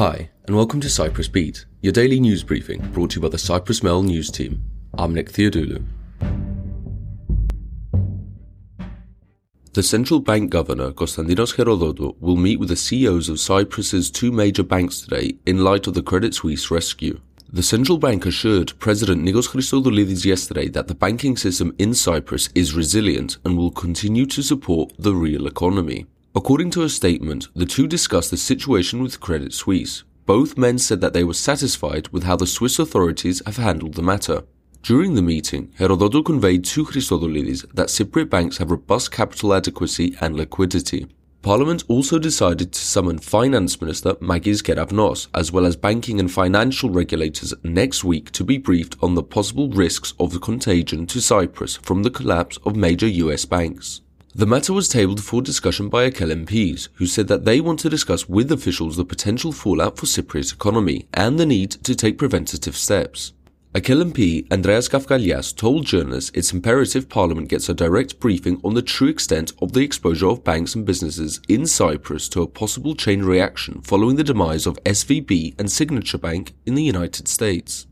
Hi, and welcome to Cyprus Beat, your daily news briefing brought to you by the Cyprus Mail news team. I'm Nick Theodoulou. The central bank governor, Konstantinos Herodotou, will meet with the CEOs of Cyprus's two major banks today in light of the Credit Suisse rescue. The central bank assured President Nikos Christodoulides yesterday that the banking system in Cyprus is resilient and will continue to support the real economy. According to a statement, the two discussed the situation with Credit Suisse. Both men said that they were satisfied with how the Swiss authorities have handled the matter. During the meeting, Herodotou conveyed to Christodoulides that Cypriot banks have robust capital adequacy and liquidity. Parliament also decided to summon Finance Minister Makis Keravnos, as well as banking and financial regulators next week to be briefed on the possible risks of the contagion to Cyprus from the collapse of major US banks. The matter was tabled for discussion by Akel MPs, who said that they want to discuss with officials the potential fallout for Cypriot's economy and the need to take preventative steps. Akel MP Andreas Kafkalias told journalists it's imperative Parliament gets a direct briefing on the true extent of the exposure of banks and businesses in Cyprus to a possible chain reaction following the demise of SVB and Signature Bank in the United States.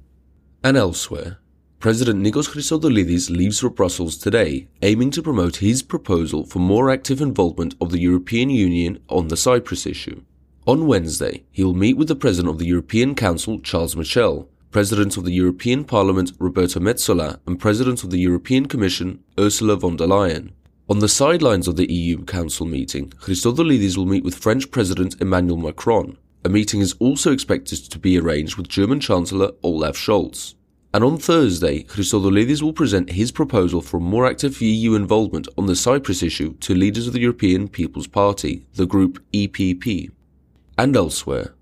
And elsewhere, President Nikos Christodoulides leaves for Brussels today, aiming to promote his proposal for more active involvement of the European Union on the Cyprus issue. On Wednesday, he will meet with the President of the European Council, Charles Michel, President of the European Parliament, Roberta Metsola, and President of the European Commission, Ursula von der Leyen. On the sidelines of the EU Council meeting, Christodoulides will meet with French President Emmanuel Macron. A meeting is also expected to be arranged with German Chancellor Olaf Scholz. And on Thursday, Christodoulides will present his proposal for more active EU involvement on the Cyprus issue to leaders of the European People's Party, the group EPP. And elsewhere,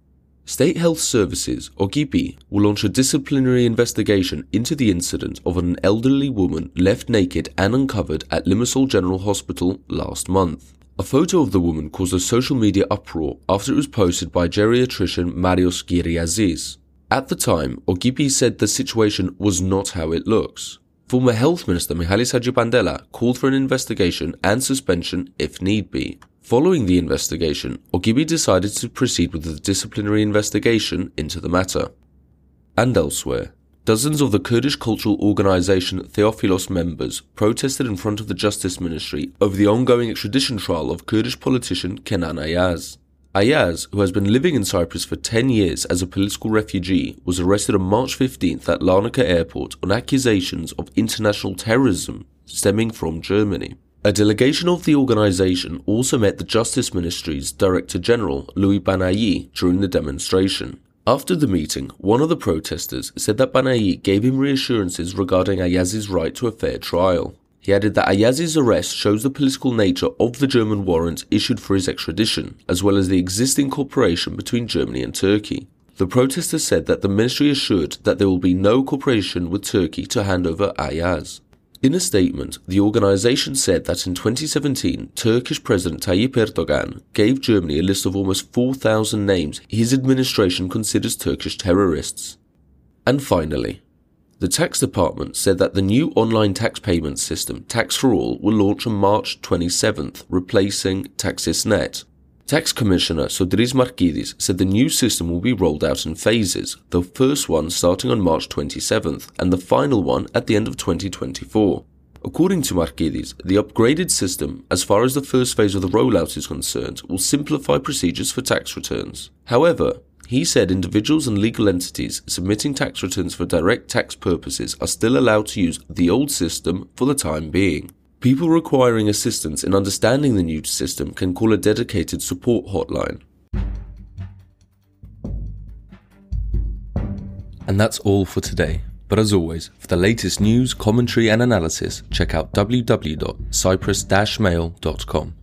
State Health Services, or GIPI, will launch a disciplinary investigation into the incident of an elderly woman left naked and uncovered at Limassol General Hospital last month. A photo of the woman caused a social media uproar after it was posted by geriatrician Marios Kyriazis. At the time, Okypy said the situation was not how it looks. Former Health Minister Michalis Hadjipantela called for an investigation and suspension if need be. Following the investigation, Okypy decided to proceed with the disciplinary investigation into the matter. And elsewhere, dozens of the Kurdish cultural organization Theophilos members protested in front of the Justice Ministry over the ongoing extradition trial of Kurdish politician Kenan Ayaz. Ayaz, who has been living in Cyprus for 10 years as a political refugee, was arrested on March 15th at Larnaca airport on accusations of international terrorism stemming from Germany. A delegation of the organization also met the Justice Ministry's Director General, Louis Banayi, during the demonstration. After the meeting, one of the protesters said that Banayi gave him reassurances regarding Ayaz's right to a fair trial. He added that Ayaz's arrest shows the political nature of the German warrant issued for his extradition, as well as the existing cooperation between Germany and Turkey. The protesters said that the ministry assured that there will be no cooperation with Turkey to hand over Ayaz. In a statement, the organization said that in 2017, Turkish President Tayyip Erdogan gave Germany a list of almost 4,000 names his administration considers Turkish terrorists. And finally, the tax department said that the new online tax payment system, Tax for All, will launch on March 27th, replacing Taxisnet. Tax Commissioner Sotiris Markidis said the new system will be rolled out in phases, the first one starting on March 27th and the final one at the end of 2024. According to Markidis, the upgraded system, as far as the first phase of the rollout is concerned, will simplify procedures for tax returns. However, he said individuals and legal entities submitting tax returns for direct tax purposes are still allowed to use the old system for the time being. People requiring assistance in understanding the new system can call a dedicated support hotline. And that's all for today. But as always, for the latest news, commentary, and analysis, check out www.cyprus-mail.com.